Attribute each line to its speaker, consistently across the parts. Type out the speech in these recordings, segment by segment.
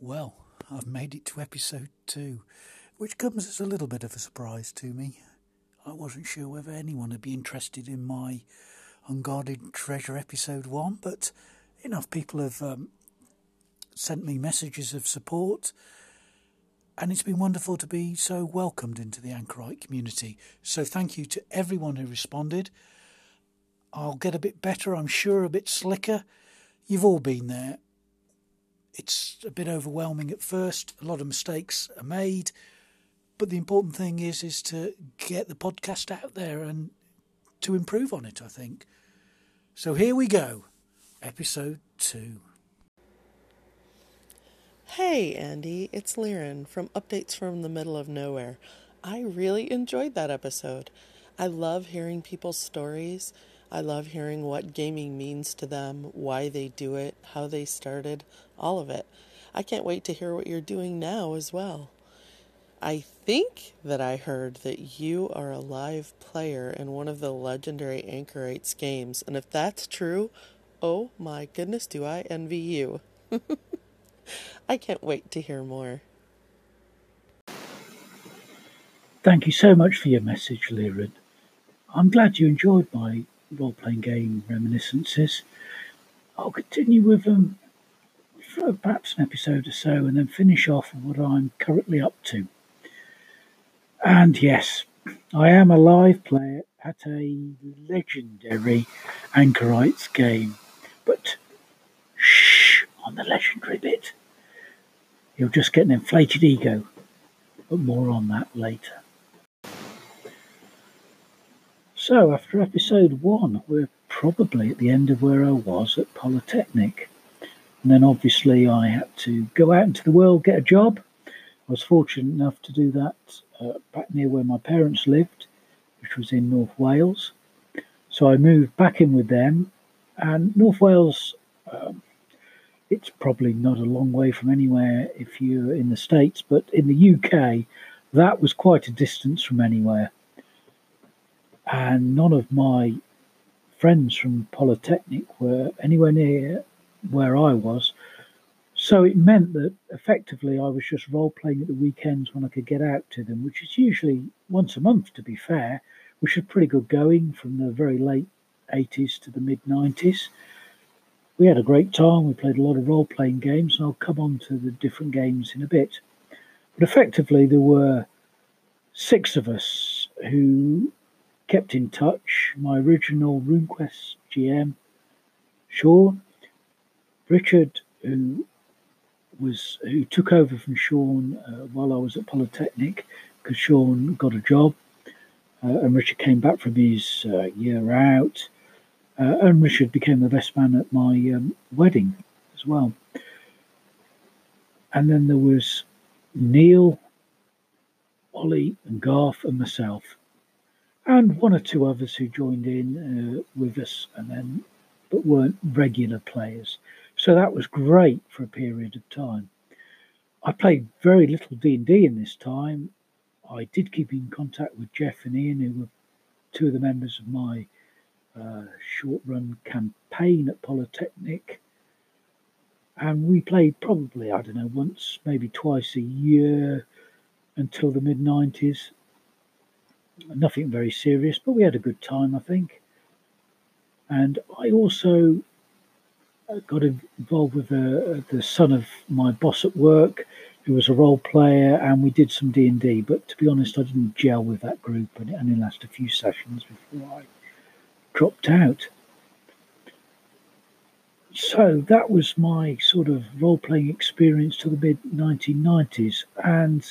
Speaker 1: Well, I've made it to episode two, which comes as a little bit of a surprise to me. I wasn't sure whether anyone would be interested in my Unguarded Treasure episode one, but enough people have um, sent me messages of support, and it's been wonderful to be so welcomed into the Anchorite community. So, thank you to everyone who responded. I'll get a bit better, I'm sure, a bit slicker. You've all been there it's a bit overwhelming at first. A lot of mistakes are made, but the important thing is is to get the podcast out there and to improve on it. I think. So here we go, episode two.
Speaker 2: Hey Andy, it's Liren from Updates from the Middle of Nowhere. I really enjoyed that episode. I love hearing people's stories. I love hearing what gaming means to them, why they do it, how they started, all of it. I can't wait to hear what you're doing now as well. I think that I heard that you are a live player in one of the legendary Anchorites games, and if that's true, oh my goodness, do I envy you. I can't wait to hear more.
Speaker 1: Thank you so much for your message, Liren. I'm glad you enjoyed my role playing game reminiscences. I'll continue with them for perhaps an episode or so and then finish off what I'm currently up to. And yes, I am a live player at a legendary Anchorites game, but shh on the legendary bit. You'll just get an inflated ego, but more on that later. So, after episode one, we're probably at the end of where I was at Polytechnic. And then obviously I had to go out into the world, get a job. I was fortunate enough to do that uh, back near where my parents lived, which was in North Wales. So I moved back in with them. And North Wales, um, it's probably not a long way from anywhere if you're in the States, but in the UK, that was quite a distance from anywhere and none of my friends from Polytechnic were anywhere near where I was. So it meant that effectively I was just role playing at the weekends when I could get out to them, which is usually once a month, to be fair, which is pretty good going from the very late 80s to the mid 90s. We had a great time. We played a lot of role playing games, and I'll come on to the different games in a bit. But effectively, there were six of us who kept in touch. My original RuneQuest GM, Sean, Richard, who was who took over from Sean uh, while I was at Polytechnic because Sean got a job, uh, and Richard came back from his uh, year out, uh, and Richard became the best man at my um, wedding as well. And then there was Neil, Ollie, and Garth, and myself and one or two others who joined in uh, with us and then but weren't regular players. So that was great for a period of time. I played very little D&D in this time. I did keep in contact with Jeff and Ian, who were two of the members of my uh, short run campaign at Polytechnic. And we played probably, I don't know, once, maybe twice a year until the mid 90s nothing very serious, but we had a good time, I think. And I also uh, got involved with uh, the son of my boss at work, who was a role player, and we did some D and D. But to be honest, I didn't gel with that group, and it only lasted a few sessions before I dropped out. So that was my sort of role playing experience to the mid 1990s, and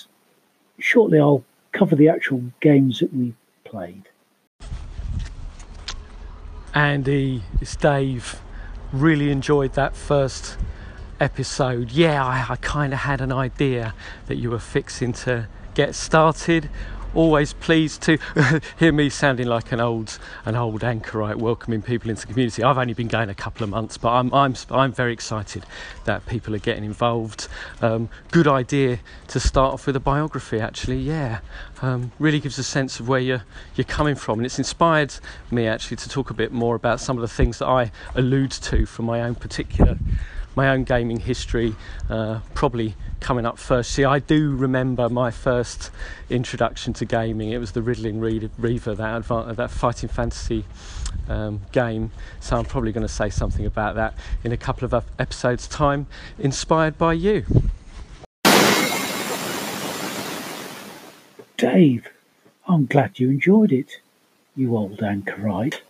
Speaker 1: shortly I'll cover the actual games that we played.
Speaker 3: Andy, it's Dave. Really enjoyed that first episode. Yeah, I, I kind of had an idea that you were fixing to get started always pleased to hear me sounding like an old an old anchorite welcoming people into the community. I've only been going a couple of months, but I'm I'm I'm very excited that people are getting involved. Um, good idea to start off with a biography. Actually, yeah, um, really gives a sense of where you're you're coming from, and it's inspired me actually to talk a bit more about some of the things that I allude to from my own particular my own gaming history uh, probably coming up first. See, I do remember my first introduction to gaming. It was the Riddling Reaver, that adva- that fighting fantasy um, game. So I'm probably going to say something about that in a couple of episodes' time, inspired by you.
Speaker 1: Dave, I'm glad you enjoyed it, you old anchorite.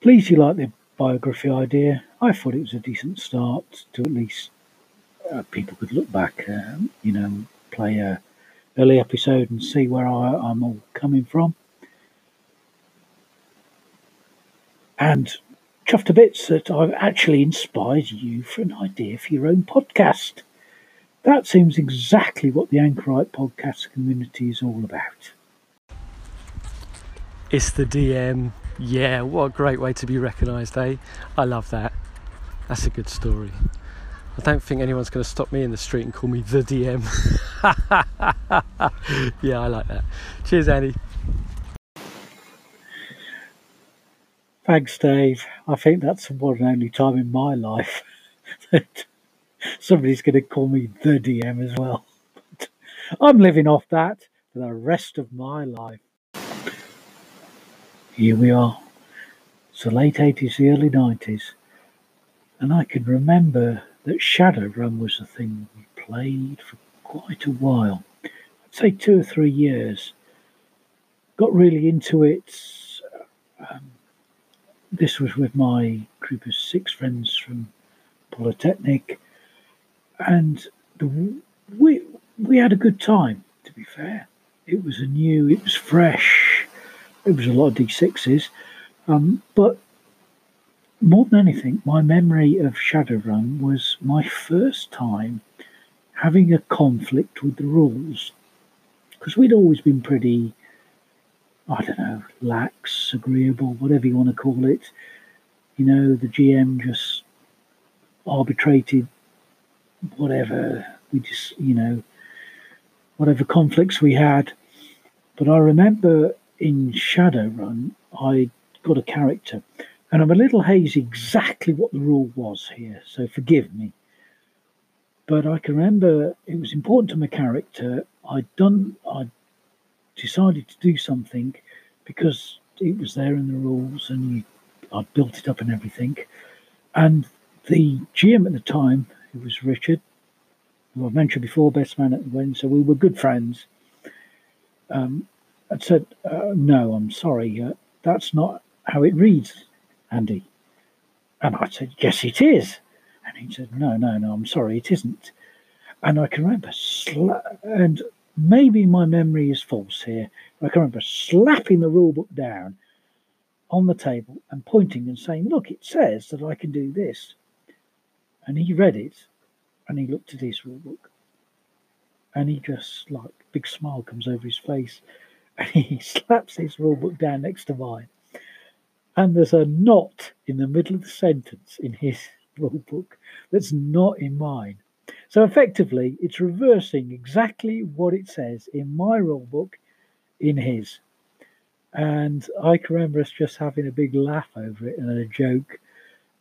Speaker 1: Please, you like the biography idea. I thought it was a decent start to at least uh, people could look back, um, you know, play a early episode and see where I, I'm all coming from. And chuffed to bits that I've actually inspired you for an idea for your own podcast. That seems exactly what the Anchorite podcast community is all about.
Speaker 3: It's the DM. Yeah, what a great way to be recognised, eh? I love that. That's a good story. I don't think anyone's going to stop me in the street and call me the DM. yeah, I like that. Cheers, Andy.
Speaker 1: Thanks, Dave. I think that's the one and only time in my life that somebody's going to call me the DM as well. I'm living off that for the rest of my life. Here we are. It's the late 80s, the early 90s. And I can remember that Shadowrun was a thing we played for quite a while. I'd say two or three years. Got really into it. Um, this was with my group of six friends from Polytechnic and the, we we had a good time. To be fair, it was a new, it was fresh. It was a lot of D6s, um, but more than anything, my memory of Shadowrun was my first time having a conflict with the rules because we'd always been pretty, I don't know, lax, agreeable, whatever you want to call it. You know, the GM just arbitrated whatever we just, you know, whatever conflicts we had. But I remember in Shadowrun, I got a character, and I'm a little hazy exactly what the rule was here, so forgive me. But I can remember it was important to my character. I'd done, I decided to do something because it was there in the rules, and you, I built it up and everything. And the GM at the time who was Richard, who I've mentioned before, best man at the wedding. So we were good friends. Um, I said, uh, "No, I'm sorry, uh, that's not how it reads, Andy." And I said, "Yes, it is." And he said, "No, no, no, I'm sorry, it isn't." And I can remember, sla- and maybe my memory is false here. I can remember slapping the rule book down on the table and pointing and saying, "Look, it says that I can do this." And he read it and he looked at his rule book and he just like big smile comes over his face and he slaps his rule book down next to mine. And there's a not in the middle of the sentence in his rule book that's not in mine. So effectively, it's reversing exactly what it says in my rule book in his. And I can remember us just having a big laugh over it and a joke.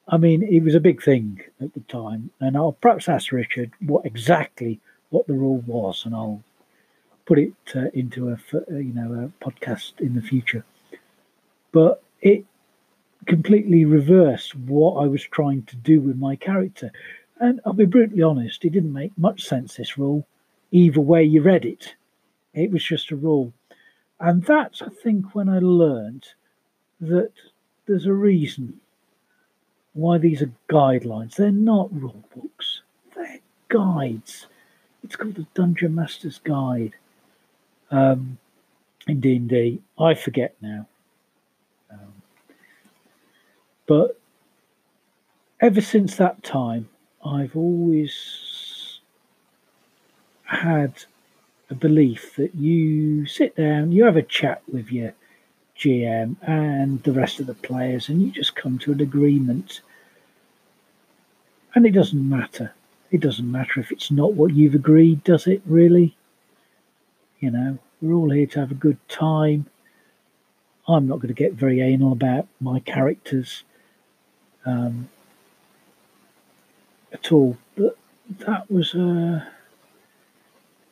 Speaker 1: I mean, it was a big thing at the time, and I'll perhaps ask Richard what exactly what the rule was, and I'll put it uh, into a uh, you know a podcast in the future. But it completely reversed what I was trying to do with my character, and I'll be brutally honest, it didn't make much sense. This rule, either way you read it, it was just a rule, and that's I think when I learned that there's a reason why these are guidelines. They're not rule books, they're guides. It's called the Dungeon Master's Guide um, in D&D. I forget now. Um, but ever since that time, I've always had a belief that you sit down, you have a chat with your GM and the rest of the players, and you just come to an agreement. And it doesn't matter. It doesn't matter if it's not what you've agreed, does it really? You know, we're all here to have a good time. I'm not going to get very anal about my characters. Um, at all. But that was a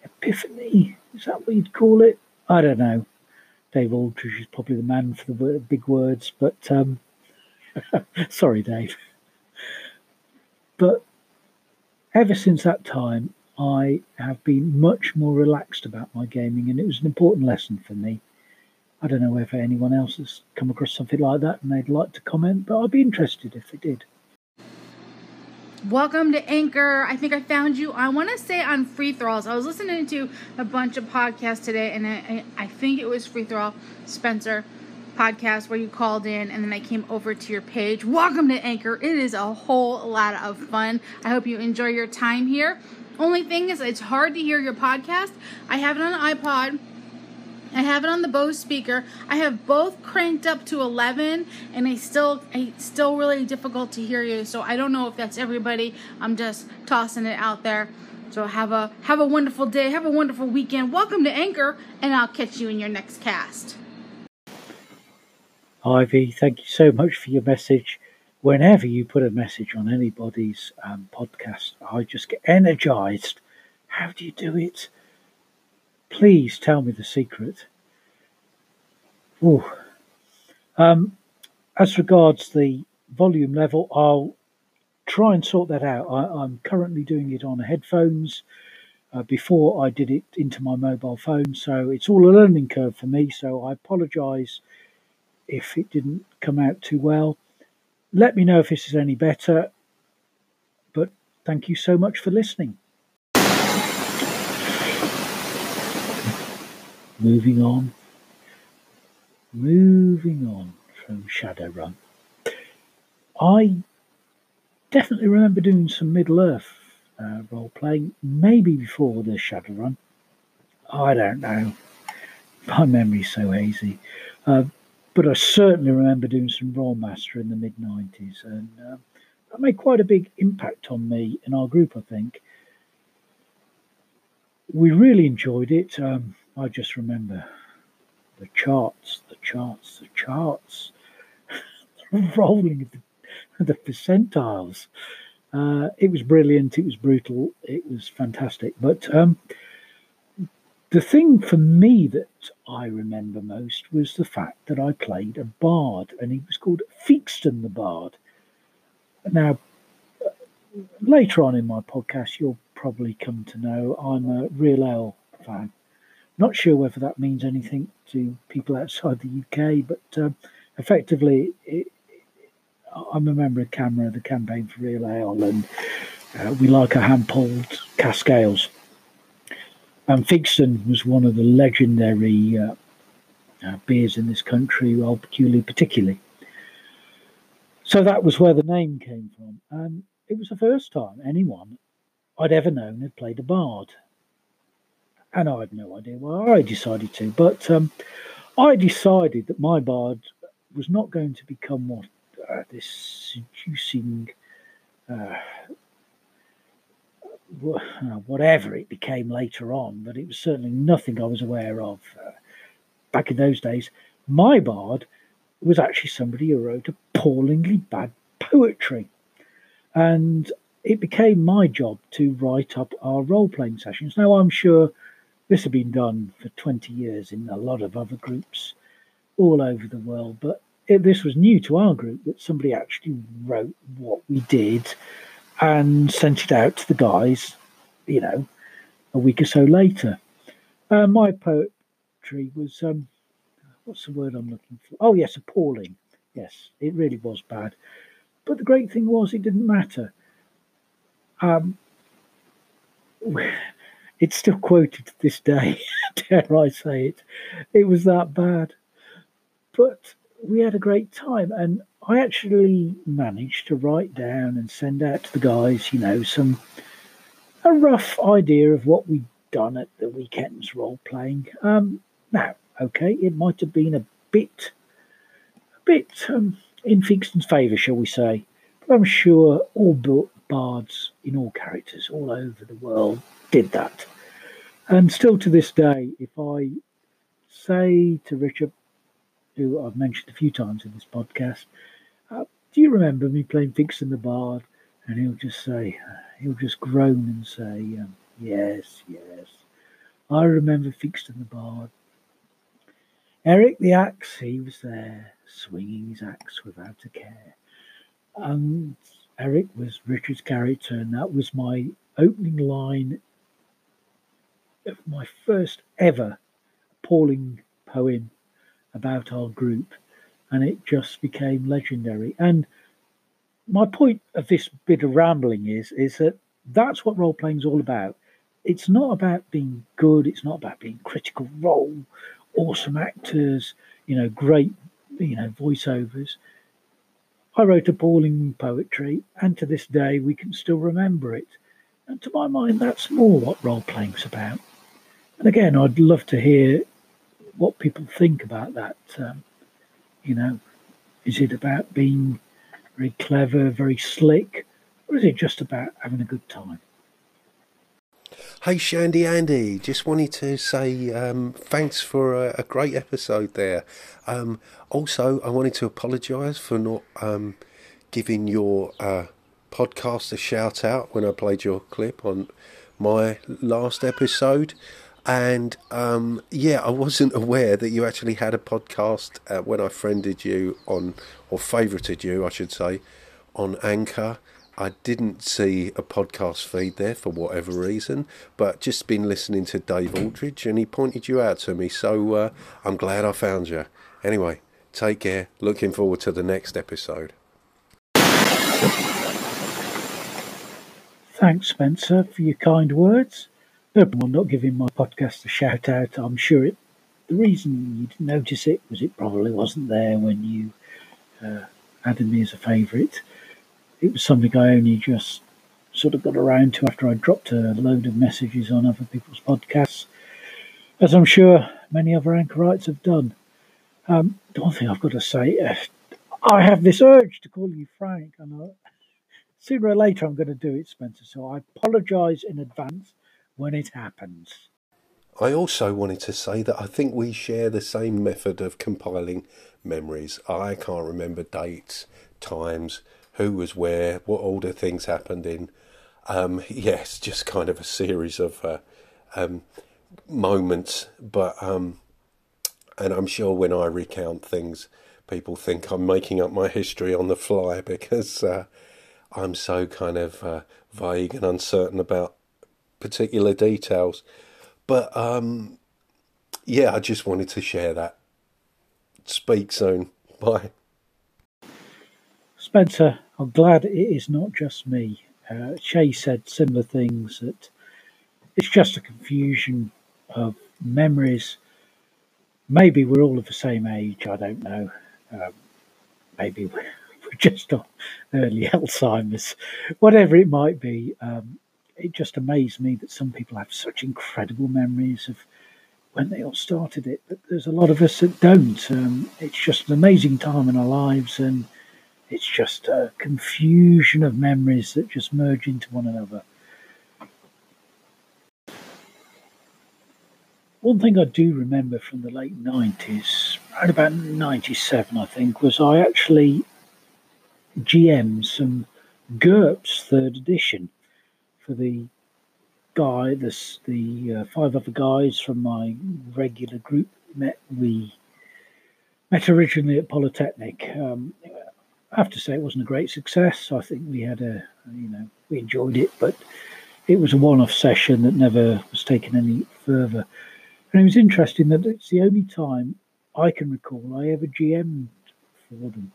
Speaker 1: epiphany. Is that what you'd call it? I don't know. Dave Aldridge is probably the man for the big words, but um, sorry, Dave. But ever since that time, I have been much more relaxed about my gaming, and it was an important lesson for me. I don't know whether anyone else has come across something like that and they'd like to comment, but I'd be interested if they did.
Speaker 4: Welcome to Anchor. I think I found you. I want to say on Free Thralls. I was listening to a bunch of podcasts today, and I, I think it was Free Throw Spencer podcast where you called in, and then I came over to your page. Welcome to Anchor. It is a whole lot of fun. I hope you enjoy your time here. Only thing is, it's hard to hear your podcast. I have it on iPod I have it on the Bose speaker. I have both cranked up to 11 and I still it's still really difficult to hear you. So I don't know if that's everybody. I'm just tossing it out there. So have a have a wonderful day. Have a wonderful weekend. Welcome to Anchor and I'll catch you in your next cast.
Speaker 1: Ivy, thank you so much for your message. Whenever you put a message on anybody's um, podcast, I just get energized. How do you do it? Please tell me the secret. Ooh. Um, as regards the volume level, I'll try and sort that out. I, am currently doing it on headphones. Uh, before I did it into my mobile phone, so it's all a learning curve for me. So I apologise if it didn't come out too well. Let me know if this is any better. But thank you so much for listening. moving on, moving on from Shadowrun. I definitely remember doing some Middle Earth uh, role playing, maybe before the Shadowrun. I don't know. My memory's so hazy. Uh, but I certainly remember doing some Rolemaster in the mid 90s, and uh, that made quite a big impact on me and our group, I think. We really enjoyed it. Um, I just remember the charts, the charts, the charts, the rolling of the, the percentiles. Uh, it was brilliant. It was brutal. It was fantastic. But um, the thing for me that I remember most was the fact that I played a bard, and he was called Theakston the Bard. Now, later on in my podcast, you'll probably come to know I'm a real ale fan. Not sure whether that means anything to people outside the UK, but um, effectively, it, I'm a member of CAMRA, the Campaign for Real Ale, and uh, we like our hand pulled cask ales. And Theakston was one of the legendary uh, uh, beers in this country, well, Peculier particularly. So that was where the name came from. And it was the first time anyone I'd ever known had played a bard and I had no idea why I decided to. But um, I decided that my bard was not going to become what uh, this seducing, uh, whatever it became later on, but it was certainly nothing I was aware of uh, back in those days. My bard was actually somebody who wrote appallingly bad poetry. And it became my job to write up our role playing sessions. Now, I'm sure this had been done for 20 years in a lot of other groups all over the world, but it, this was new to our group that somebody actually wrote what we did and sent it out to the guys, you know, a week or so later. Uh, my poetry was, um, what's the word I'm looking for? Oh, yes, appalling. Yes, it really was bad. But the great thing was, it didn't matter. Um, it's still quoted to this day, dare I say it. It was that bad. But we had a great time, and I actually managed to write down and send out to the guys, you know, some a rough idea of what we'd done at the weekends role playing. Um, now, okay, it might have been a bit, a bit um, in Theakston's favour, shall we say? But I'm sure all bards in all characters all over the world did that. And still to this day, if I say to Richard, who I've mentioned a few times in this podcast, uh, do you remember me playing Theakston the Bard? and he'll just say, he'll just groan and say, um, yes, yes. I remember Theakston the Bard. Eric the axe, he was there, swinging his axe without a care. And Eric was Richard's character, and that was my opening line of my first ever appalling poem about our group, and it just became legendary. And my point of this bit of rambling is is that that's what role playing is all about. It's not about being good. It's not about being critical role, awesome actors, you know, great, you know, voiceovers. I wrote appalling poetry, and to this day we can still remember it. And to my mind, that's more what role playing's about. And again, I'd love to hear what people think about that. Um, you know, is it about being very clever, very slick, or is it just about having a good time?
Speaker 5: Hey Shandy Andy, just wanted to say um, thanks for a, a, great episode there. Um, also, I wanted to apologise for not um, giving your uh, podcast a shout out when I played your clip on my last episode. And um, yeah, I wasn't aware that you actually had a podcast uh, when I friended you on, or favourited you, I should say, on Anchor. I didn't see a podcast feed there for whatever reason, but just been listening to Dave Aldridge and he pointed you out to me. So uh, I'm glad I found you. Anyway, take care. Looking forward to the next episode.
Speaker 1: Thanks, Spencer, for your kind words. I'm not giving my podcast a shout out. I'm sure it. The reason you didn't notice it was it probably wasn't there when you uh, added me as a favourite. It was something I only just sort of got around to after I dropped a load of messages on other people's podcasts, as I'm sure many other anchorites have done. Um, the one thing I've got to say, uh, I have this urge to call you Frank, and I, sooner or later I'm going to do it, Spencer. So I apologise in advance when it happens.
Speaker 5: I also wanted to say that I think we share the same method of compiling memories. I can't remember dates, times, who was where, what order things happened in. Um, yes, just kind of a series of uh, um, moments. But um, and I'm sure when I recount things, people think I'm making up my history on the fly because uh, I'm so kind of uh, vague and uncertain about particular details. But um, yeah, I just wanted to share that. Speak soon. Bye.
Speaker 1: Spencer, I'm glad it is not just me. Uh, Che said similar things that it's just a confusion of memories. Maybe we're all of the same age, I don't know. Um, maybe we're, just on early Alzheimer's, whatever it might be. Um, it just amazed me that some people have such incredible memories of when they all started it, but there's a lot of us that don't. Um, it's just an amazing time in our lives, and it's just a confusion of memories that just merge into one another. One thing I do remember from the late 90s, around about 97, I think, was I actually GM some GURPS third edition for the guy, the uh, five other guys from my regular group met. We met originally at Polytechnic. Um, I have to say it wasn't a great success. I think we had a, you know, we enjoyed it, but it was a one-off session that never was taken any further. And it was interesting that it's the only time I can recall I ever GM'd for them.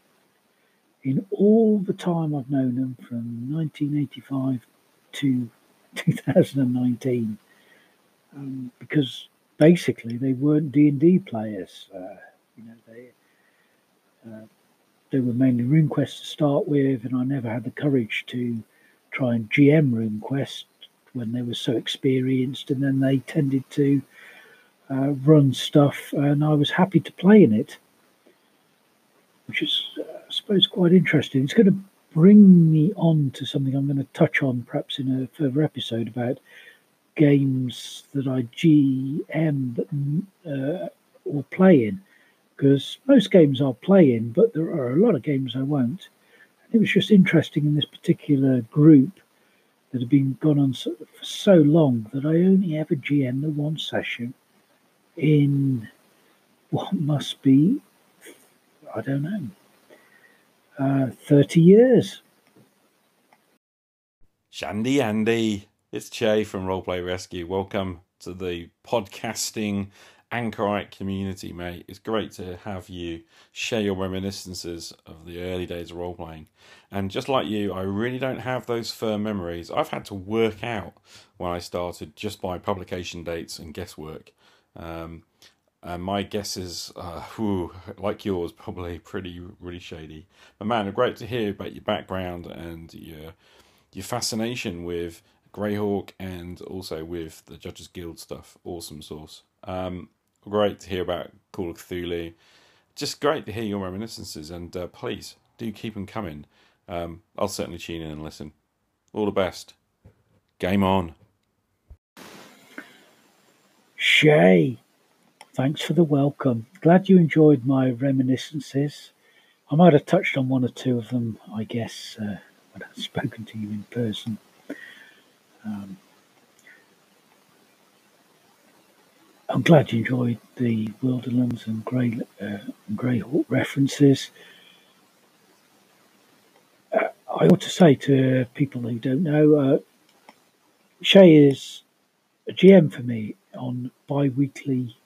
Speaker 1: In all the time I've known them, from 1985 to 2019 um, because basically they weren't D and D players. Uh, you know, they uh, they were mainly room RuneQuest to start with, and I never had the courage to try and GM RuneQuest when they were so experienced, and then they tended to uh, run stuff, and I was happy to play in it, which is, uh, I suppose, quite interesting. It's going to bring me on to something I'm going to touch on perhaps in a further episode about games that I GM uh, or play in. Because most games I'll play in, but there are a lot of games I won't. it was just interesting in this particular group that had been gone on so, for so long that I only ever GM the one session in what must be, I don't know, uh, 30 years.
Speaker 6: Shandy Andy, it's Che from Roleplay Rescue. Welcome to the podcasting anchorite community, mate. It's great to have you share your reminiscences of the early days of role playing. And just like you, I really don't have those firm memories. I've had to work out when I started just by publication dates and guesswork. Um, and my guesses, uh, whew, like yours, probably pretty really shady. But man, great to hear about your background and your your fascination with Greyhawk and also with the Judges Guild stuff. Awesome source. Um, great to hear about Call of Cthulhu. Just great to hear your reminiscences, and uh, please do keep them coming. Um, I'll certainly tune in and listen. All the best. Game on.
Speaker 1: Che, thanks for the welcome. Glad you enjoyed my reminiscences. I might have touched on one or two of them, I guess, uh, when I've spoken to you in person. Um, I'm glad you enjoyed the Wilderlands and Grey uh, Greyhawk references. Uh, I ought to say to people who don't know, uh, Che is a GM for me on bi-weekly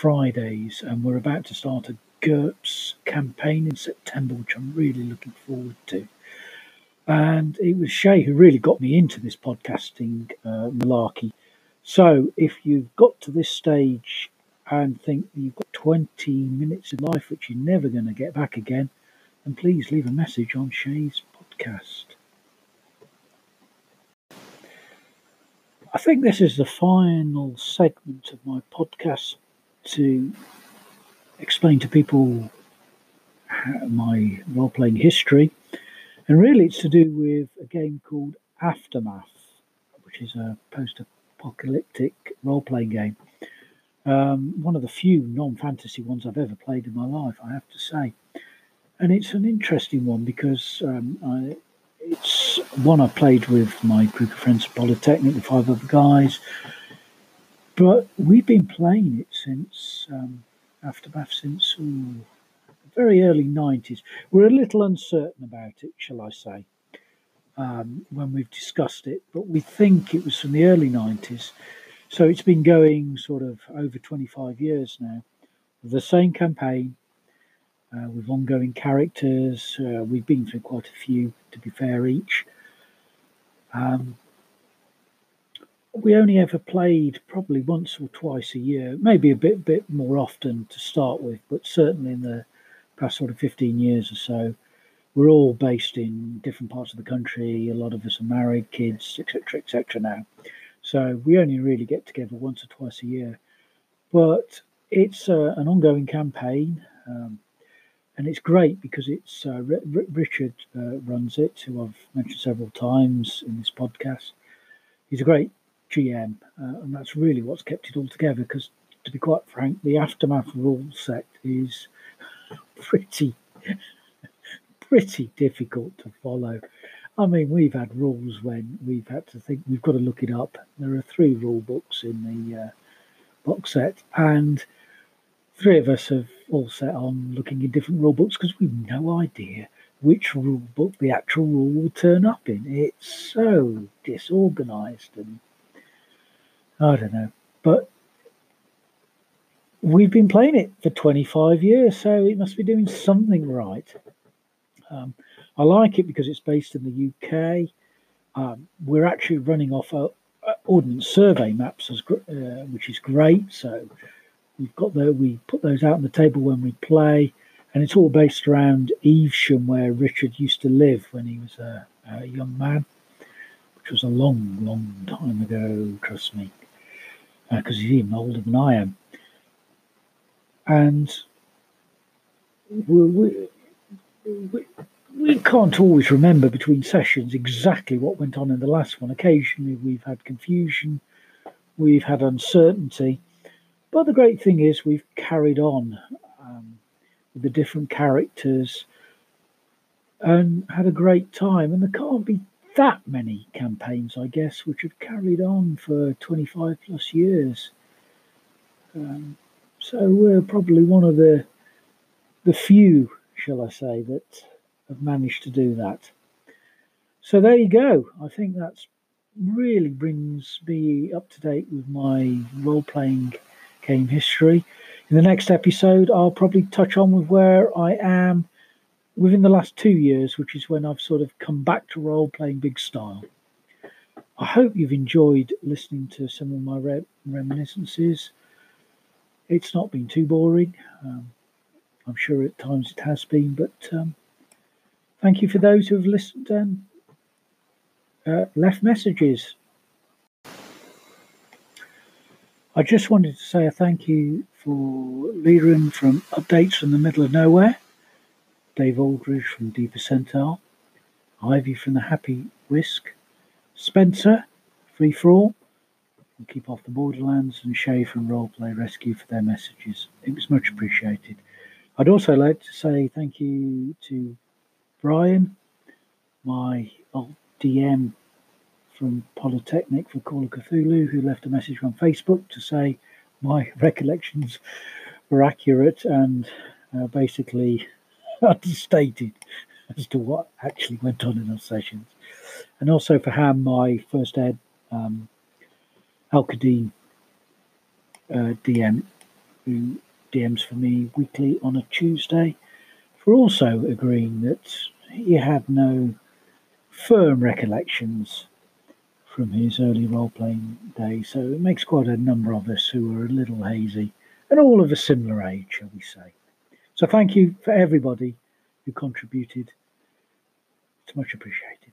Speaker 1: Fridays, and we're about to start a GURPS campaign in September, which I'm really looking forward to. And it was Che who really got me into this podcasting uh, malarkey so if you've got to this stage and think you've got 20 minutes of life which you're never going to get back again, then please leave a message on Che's podcast. I think this is the final segment of my podcast to explain to people my role playing history. And really, it's to do with a game called Aftermath, which is a post apocalyptic role playing game. Um, one of the few non fantasy ones I've ever played in my life, I have to say. And it's an interesting one because um, I, it's one I played with my group of friends at Polytechnic, the five other guys. But we've been playing it since um, Aftermath, since ooh, very early 90s. We're a little uncertain about it, shall I say um, when we've discussed it, but we think it was from the early 90s. So it's been going sort of over 25 years now. The same campaign uh, with ongoing characters. Uh, we've been through quite a few, to be fair, each. Um, we only ever played probably once or twice a year, maybe a bit bit more often to start with, but certainly in the past sort of 15 years or so, we're all based in different parts of the country. A lot of us are married, kids, etc., etc. Now, so we only really get together once or twice a year. But it's uh, an ongoing campaign, um, and it's great because it's uh, R- R- Richard uh, runs it, who I've mentioned several times in this podcast. He's a great GM, uh, and that's really what's kept it all together. Because, to be quite frank, the aftermath rule set is pretty pretty difficult to follow. I mean, we've had rules when we've had to think we've got to look it up. There are three rule books in the uh, box set, and three of us have all set on looking in different rule books because we've no idea which rule book the actual rule will turn up in. It's so disorganized and I don't know. But we've been playing it for 25 years, so it must be doing something right. Um, I like it because it's based in the UK. Um, we're actually running off a, a ordnance survey maps, as, uh, which is great. So we've got the we put those out on the table when we play, and it's all based around Evesham, where Richard used to live when he was a, a young man, which was a long, long time ago. Trust me, because uh, he's even older than I am. And we, we, we, can't always remember between sessions exactly what went on in the last one. Occasionally, we've had confusion, we've had uncertainty, but the great thing is we've carried on um, with the different characters. and had a great time. And there can't be that many campaigns, I guess, which have carried on for 25 plus years. Um, so we're probably one of the the few, shall I say, that have managed to do that. So there you go. I think that's really brings me up to date with my role playing game history. In the next episode, I'll probably touch on with where I am within the last two years, which is when I've sort of come back to role playing big style. I hope you've enjoyed listening to some of my re- reminiscences. It's not been too boring. Um, I'm sure at times it has been, but um, thank you for those who have listened and uh, left messages. I just wanted to say a thank you for Liren from Updates from the Middle of Nowhere. Dave Aldridge from Deep Percentile, Ivy from the Happy Whisk, Spencer, Free For All, and Keep Off the Borderlands, and Che from Roleplay Rescue for their messages. It was much appreciated. I'd also like to say thank you to Brian, my old DM from Polytechnic for Call of Cthulhu, who left a message on Facebook to say my recollections were accurate and uh, basically understated as to what actually went on in those sessions. And also for Ham, my first ed um, Alcadine uh, DM, who DMs for me weekly on a Tuesday, for also agreeing that he had no firm recollections from his early role playing days. So it makes quite a number of us who are a little hazy and all of a similar age, shall we say. So thank you for everybody who contributed. It's much appreciated.